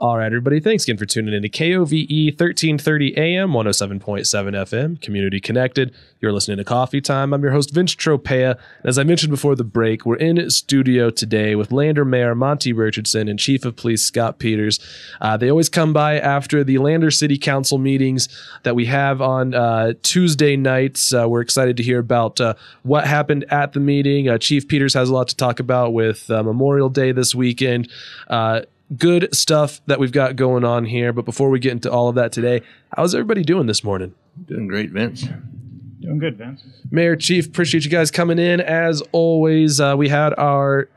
All right, everybody. Thanks again for tuning in to KOVE 1330 AM, 107.7 FM, Community Connected. You're listening to Coffee Time. I'm your host, Vince Tropea. As I mentioned before the break, we're in studio today with Lander Mayor Monte Richardson and Chief of Police Scott Peters. Uh, they always come by after the Lander City Council meetings that we have on uh, Tuesday nights. Uh, we're excited to hear about uh, what happened at the meeting. Uh, Chief Peters has a lot to talk about with uh, Memorial Day this weekend. Good stuff that we've got going on here. But before we get into all of that today, how's everybody doing this morning? Doing great, Vince. Doing good, Vince. Mayor, Chief, appreciate you guys coming in. As always, uh, we had our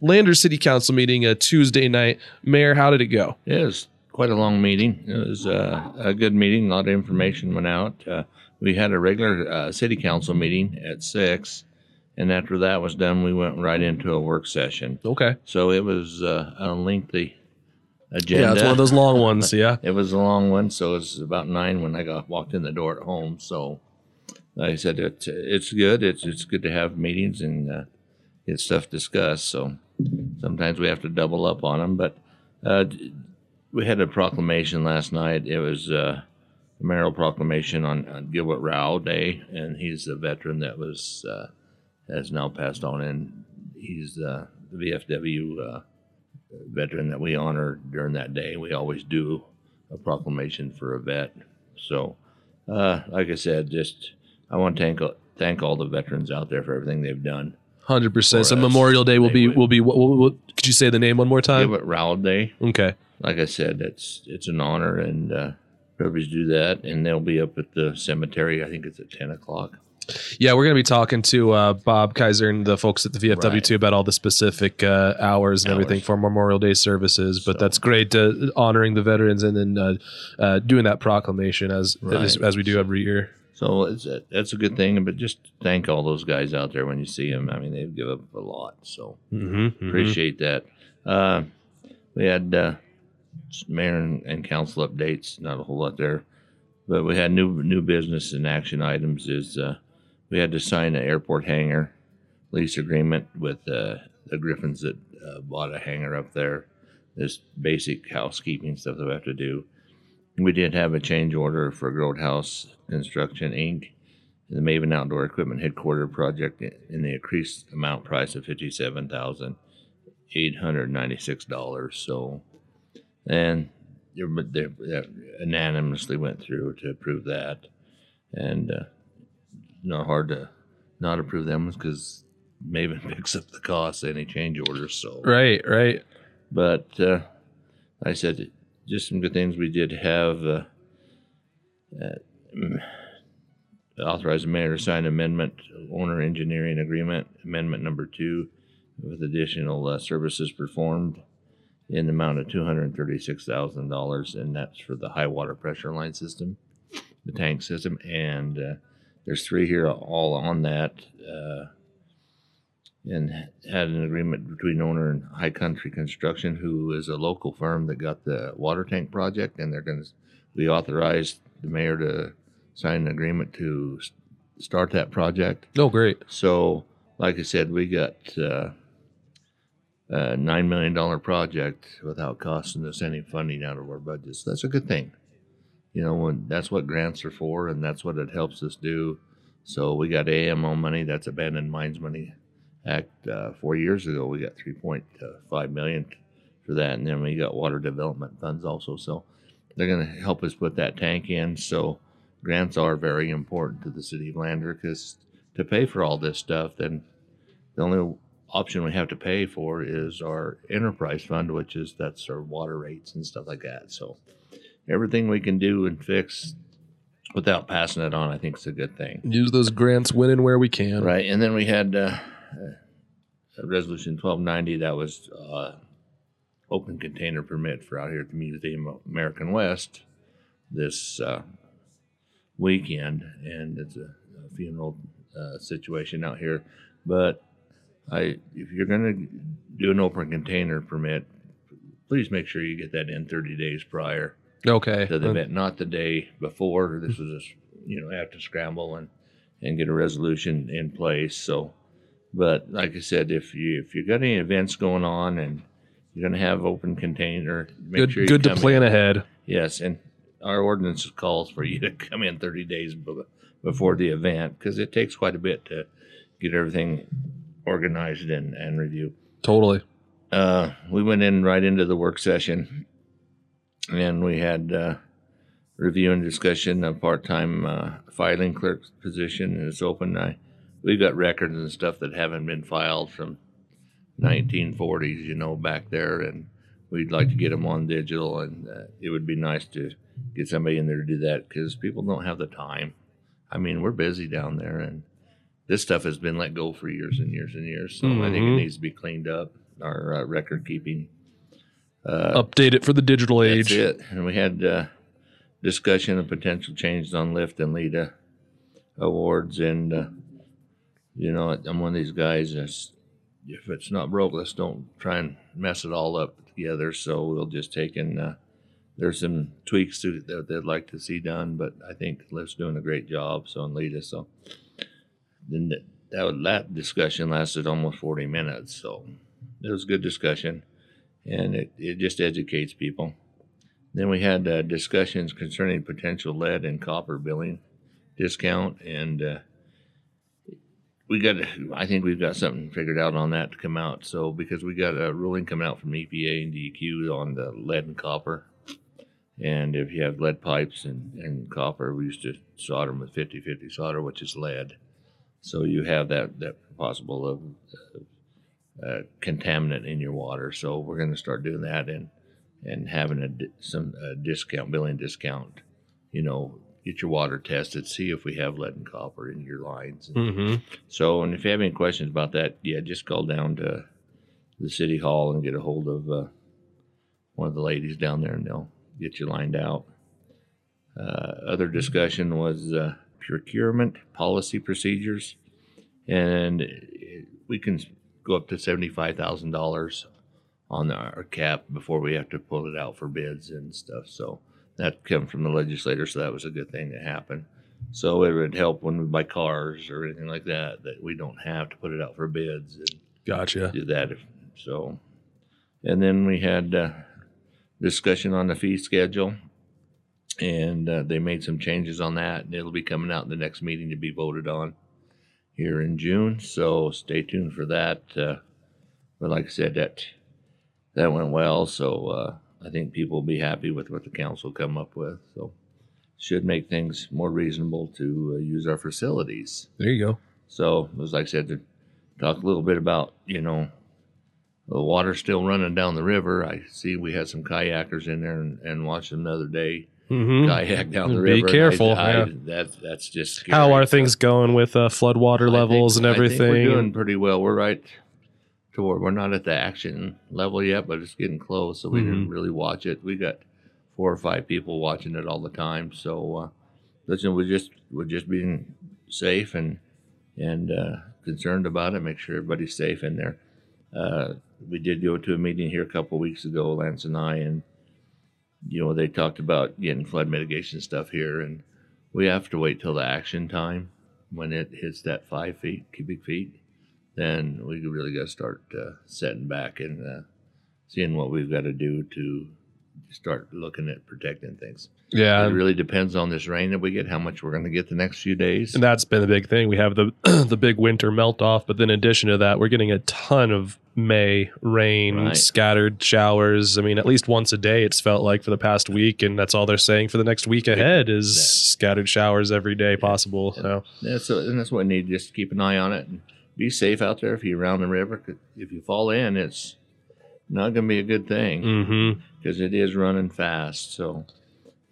Lander City Council meeting a Tuesday night. Mayor, how did it go? It was quite a long meeting. It was uh, a good meeting. A lot of information went out. Uh, we had a regular uh, city council meeting at six, and after that was done, we went right into a work session. Okay. So it was uh, a lengthy agenda. Yeah, it's one of those long ones. Yeah. It was a long one, so it was about nine when I got walked in the door at home. So, like I said, it's it's good. It's it's good to have meetings and uh, get stuff discussed. So sometimes we have to double up on them, but uh, we had a proclamation last night. It was uh, a mayoral proclamation on, on Gilbert Rao Day, and he's a veteran that was uh, has now passed on, and he's uh, the VFW. Uh, veteran that we honor during that day. We always do a proclamation for a vet. So, uh, like I said, just I want to thank thank all the veterans out there for everything they've done. Hundred percent. So us, Memorial Day will be would- will be. What, what, what- could you say the name one more time? It Rowell Day. Okay. Like I said, it's it's an honor and uh, privilege to do that. And they'll be up at the cemetery. I think it's at ten o'clock. Yeah, we're going to be talking to uh, Bob Kaiser and the folks at the VFW Right. too about all the specific uh, hours and everything for Memorial Day services. But So- that's great, uh, honoring the veterans and then uh, uh, doing that proclamation as, as Right. as we do every year. So it's a, that's a good thing. But just thank all those guys out there when you see them. I mean, they've given up a lot. So Mm-hmm, Appreciate that. Uh, we had uh, mayor and, and council updates. Not a whole lot there, but we had new new business and action items. Is uh, we had to sign an airport hangar lease agreement with uh, the Griffins that uh, bought a hangar up there. This basic housekeeping stuff that we have to do. We did have a change order for Groathouse Construction Inc. The Maven Outdoor Equipment Headquarter project in the increased amount price of fifty-seven thousand eight hundred ninety-six dollars. So, and they they unanimously went through to approve that, and uh, not hard to not approve them because Maven picks up the cost any change orders. So, Right, right. but uh, like I said just some good things. We did have uh, uh, mm, authorize the mayor to sign amendment owner engineering agreement amendment number two with additional uh, services performed in the amount of two hundred thirty six thousand dollars, and that's for the high water pressure line system, the tank system, and uh, there's three here all on that. Uh, and had an agreement between owner and High Country Construction, who is a local firm that got the water tank project, and they're going to. We authorized the mayor to sign an agreement to s- start that project. Oh, great. So, like I said, we got uh, a nine million dollar project without costing us any funding out of our budget. So That's a good thing. You know, that's what grants are for, and that's what it helps us do. So we got AMO money. That's Abandoned Mines Money Act. Uh, four years ago, we got three point five million for that, and then we got water development funds also. So they're going to help us put that tank in. So grants are very important to the city of Lander because to pay for all this stuff, then the only option we have to pay for is our enterprise fund, which is that's our water rates and stuff like that. So everything we can do and fix without passing it on, I think is a good thing. Use those grants when and where we can. Right, and then we had uh, resolution twelve ninety. That was uh, open container permit for out here at the Museum of American West this uh, weekend, and it's a, a funeral uh, situation out here. But I, if you're going to do an open container permit, please make sure you get that in thirty days prior Okay. to the event, not the day before. This was just, you know, have to scramble and, and get a resolution in place. So, but like I said, if you if you got any events going on and you're going to have open container. Make Good, sure good to plan in. ahead. Yes, and our ordinance calls for you to come in 30 days before the event because it takes quite a bit to get everything organized and, and review. Totally. Uh, we went in right into the work session and we had uh, review and discussion of part-time uh, filing clerk position and it's open. I, we've got records and stuff that haven't been filed from 1940s, you know, back there, and we'd like to get them on digital, and uh, it would be nice to get somebody in there to do that because people don't have the time. I mean, we're busy down there, and this stuff has been let go for years and years and years. So I think it Mhm. needs to be cleaned up. Our uh, record keeping. Uh, Update it for the digital that's age. it. And we had uh, discussion of potential changes on Lift and Lita awards. And, uh, you know, I'm one of these guys that's, if it's not broke, let's don't try and mess it all up together. So we'll just take and, uh, there's some tweaks to, that they'd like to see done, but I think Lift's doing a great job. So, and Lita. So then that, that, that discussion lasted almost 40 minutes. So it was a good discussion and it, it just educates people. Then we had uh, discussions concerning potential lead and copper billing discount, and uh, we got. I think we've got something figured out on that to come out. So because we got a ruling coming out from EPA and DEQ on the lead and copper, and if you have lead pipes and, and copper, we used to solder them with 50-50 solder, which is lead. So you have that that possible of uh, contaminant in your water. So we're going to start doing that and and having a some uh discount billing discount. You know, get your water tested, see if we have lead and copper in your lines. hmm So, and if you have any questions about that, yeah, just call down to the city hall and get a hold of uh, one of the ladies down there, and they'll get you lined out. Uh, other discussion was uh, procurement policy procedures, and we can go up to seventy-five thousand dollars on our cap before we have to pull it out for bids and stuff. So that came from the legislator, so that was a good thing that happened. So it would help when we buy cars or anything like that, that we don't have to put it out for bids and Gotcha. do that. If, so, and then we had uh, discussion on the fee schedule, and uh, they made some changes on that, and it'll be coming out in the next meeting to be voted on here in June. So stay tuned for that. Uh, but like I said, that that went well. So uh, I think people will be happy with what the council come up with. So should make things more reasonable to uh, use our facilities. There you go. So it was like I said to talk a little bit about you know the water still running down the river. I see we had some kayakers in there and, and watched them the other day hmm kayak down the Be river. I- careful, I, yeah. that that's just How are things going with uh, floodwater I think- levels and I think everything? we're doing pretty well. We're right toward. We're not at the action level yet, but it's getting close. So we Mm-hmm. didn't really watch it. We got four or five people watching it all the time. So uh, listen, we're just we're just being safe and and uh, concerned about it. Make sure everybody's safe in there. Uh, we did go to a meeting here a couple of weeks ago, Lance and I, and you know they talked about getting flood mitigation stuff here, and we have to wait till the action time when it hits that five feet cubic feet. Then we really got to start uh, setting back and uh, seeing what we've got to do to start looking at protecting things. yeah, it really depends on this rain that we get, how much we're going to get the next few days. and that's been the big thing. We have the the big winter melt off, but then in addition to that, we're getting a ton of May rain, Right. scattered showers. I mean, at least once a day. It's felt like for the past week, and that's all they're saying for the next week ahead is That. scattered showers every day possible. Yeah. So That's and that's what we need. Just keep an eye on it and be safe out there if you're around the river. if you fall in, it's not going to be a good thing hmm because it is running fast. So,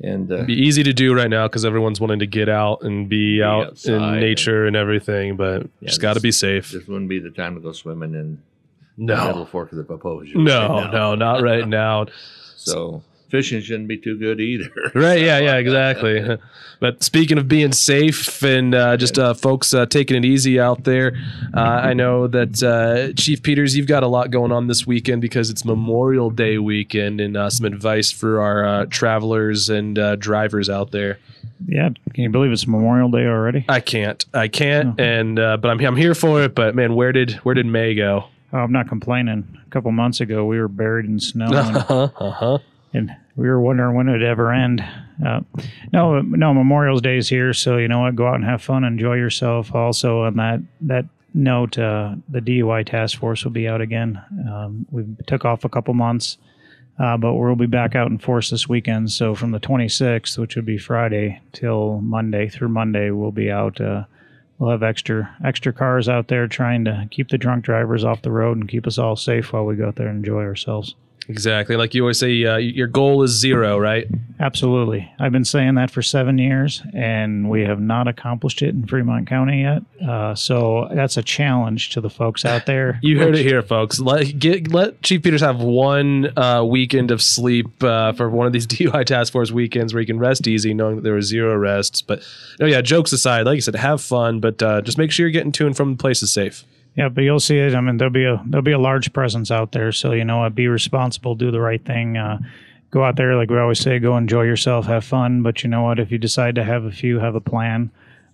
and uh, be easy to do right now because everyone's wanting to get out and be, Be out in nature and everything, but Yeah, just got to be safe. this wouldn't be the time to go swimming in the No, middle fork of the Popo Agie. no, now. no, not right now. So fishing shouldn't be too good either. Right. Yeah. Yeah. Exactly. but speaking of being safe and uh, just uh, folks uh, taking it easy out there, uh, I know that uh, Chief Peters, you've got a lot going on this weekend because it's Memorial Day weekend, and uh, some advice for our uh, travelers and uh, drivers out there. Yeah, can you believe it's Memorial Day already? I can't. I can't. And uh, but I'm I'm here for it. But man, where did where did May go? Oh, I'm not complaining. A couple months ago, we were buried in snow, Uh-huh, uh-huh. And we were wondering when it would ever end. Uh, no, no, Memorial's Day is here, so you know what? Go out and have fun, enjoy yourself. Also, on that that note, uh, the DUI task force will be out again. Um, we took off a couple months, uh, but we'll be back out in force this weekend. So from the 26th, which would be Friday, till Monday through Monday, we'll be out. Uh, we'll have extra extra cars out there trying to keep the drunk drivers off the road and keep us all safe while we go out there and enjoy ourselves. Exactly. Like you always say, uh, your goal is zero, right? Absolutely. I've been saying that for seven years, and we have not accomplished it in Fremont County yet. Uh, so that's a challenge to the folks out there. You heard it here, folks. Let get let Chief Peters have one uh, weekend of sleep uh, for one of these DUI task force weekends where he can rest easy, knowing that there were zero arrests. But no, yeah, jokes aside, like you said, have fun, but uh, just make sure you're getting to and from the places safe. Yeah, but you'll see it. I mean, there'll be a there'll be a large presence out there. So you know, what, be responsible, do the right thing. Uh, go out there, like we always say, go enjoy yourself, have fun. But you know what? If you decide to have a few, have a plan.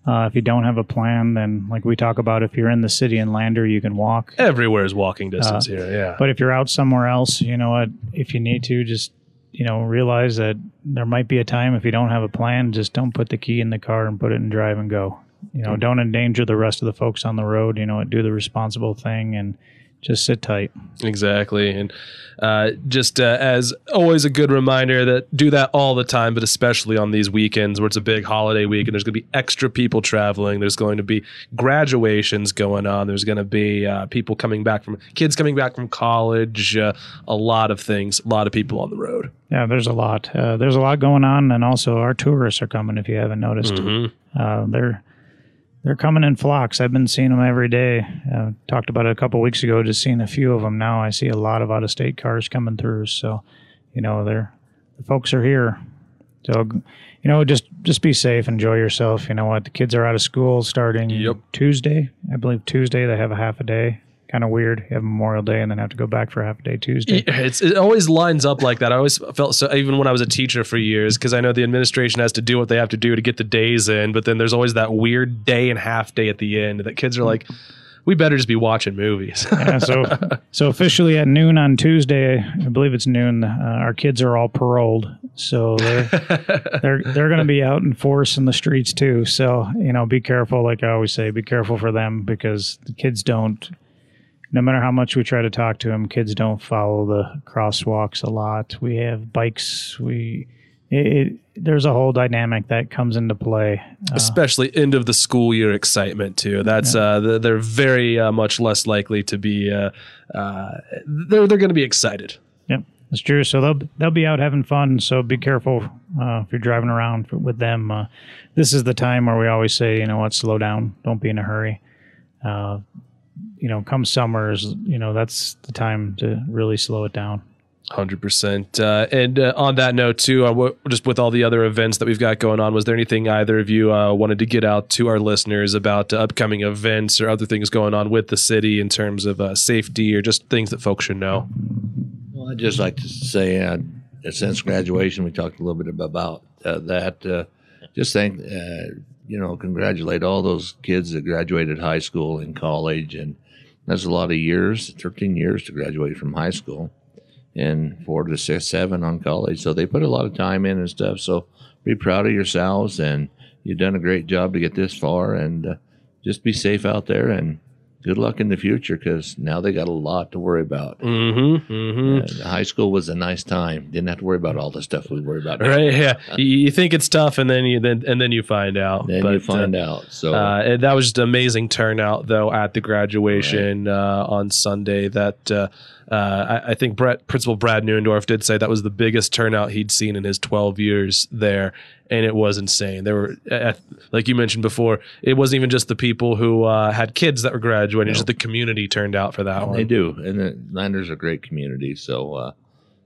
Uh, if you don't have a plan, then like we talk about, if you're in the city in Lander, you can walk. Everywhere is walking distance here. Yeah. But if you're out somewhere else, you know what? If you need to, just you know realize that there might be a time if you don't have a plan, just don't put the key in the car and put it in drive and go. You know, don't endanger the rest of the folks on the road. You know, do the responsible thing and just sit tight. Exactly. And uh, just uh, as always, a good reminder that do that all the time, but especially on these weekends where it's a big holiday week and there's going to be extra people traveling. There's going to be graduations going on. There's going to be uh, people coming back from kids coming back from college, uh, a lot of things, a lot of people on the road. Yeah, there's a lot. Uh, there's a lot going on, and also our tourists are coming. If you haven't noticed, Mhm. uh, they're they're coming in flocks. I've been seeing them every day. Uh, talked about it a couple weeks ago. Just seeing a few of them now. I see a lot of out of state cars coming through. So, you know, they're the folks are here. So, you know, just just be safe. Enjoy yourself. You know what? The kids are out of school starting Yep. Tuesday. I believe Tuesday they have a half a day. Kind of weird. You have Memorial Day and then have to go back for half a day Tuesday. It's, it always lines up like that. I always felt so, even when I was a teacher for years, because I know the administration has to do what they have to do to get the days in, but then there's always that weird day and half day at the end that kids are like, we better just be watching movies. yeah, so so officially at noon on Tuesday, I believe it's noon. Uh, our kids are all paroled, so they're they're they're going to be out in force in the streets too. So you know, be careful. Like I always say, be careful for them because the kids don't. No matter how much we try to talk to them, kids don't follow the crosswalks a lot. We have bikes. We it, it, there's a whole dynamic that comes into play. Uh, Especially end of the school year excitement too. That's uh, they're very uh, much less likely to be. Uh, uh, they're they're going to be excited. Yep, that's true. So they'll they'll be out having fun. So be careful uh, if you're driving around with them. Uh, this is the time where we always say, you know what, slow down. Don't be in a hurry. You know, come summer is you know that's the time to really slow it down. Hundred percent. Uh, and uh, on that note, too, uh, what, just with all the other events that we've got going on, was there anything either of you uh, wanted to get out to our listeners about uh, upcoming events or other things going on with the city in terms of uh, safety or just things that folks should know? Well, I'd just like to say, uh, since graduation, we talked a little bit about uh, that. Uh, just thank, uh, you know, congratulate all those kids that graduated high school and college, and that's a lot of years, thirteen years to graduate from high school, and four to six, seven on college. So they put a lot of time in and stuff. So be proud of yourselves, and you've done a great job to get this far, and uh, just be safe out there and. Good luck in the future because now they got a lot to worry about. Mm-hmm. Mm-hmm. Uh, high school was a nice time. Didn't have to worry about all the stuff we worry about. now. Right? Yeah. You, think it's tough, and then you then and then you find out. Then But, you find uh, out. So Uh, that was just amazing turnout though at the graduation uh, on Sunday. That uh, I, I think Brett, Principal Brad Neuendorf did say that was the biggest turnout he'd seen in his 12 years there, and it was insane. There were, uh, like you mentioned before, it wasn't even just the people who uh, had kids that were graduating; just the community turned out for that one. they do, and the Landers are a great community. So uh,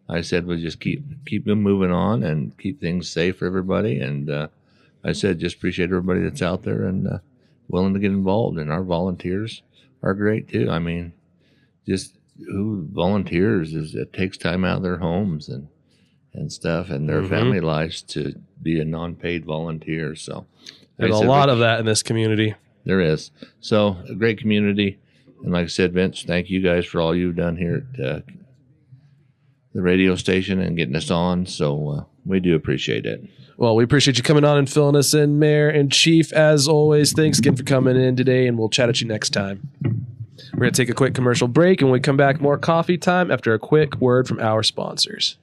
I said we'll just keep keep them moving on and keep things safe for everybody. And uh, I said just appreciate everybody that's out there and uh, willing to get involved. And our volunteers are great too. I mean, just who volunteers is it takes time out of their homes and and stuff and their Mhm. family lives to be a non-paid volunteer. So There's a lot of that in this community. There is. So a great community. and like I said, Vince, thank you guys for all you've done here at uh, the radio station and getting us on. So uh, we do appreciate it. Well, we appreciate you coming on and filling us in, Mayor and Chief. As always, thanks again for coming in today, and we'll chat at you next time. We're going to take a quick commercial break, and when we come back, more coffee time after a quick word from our sponsors.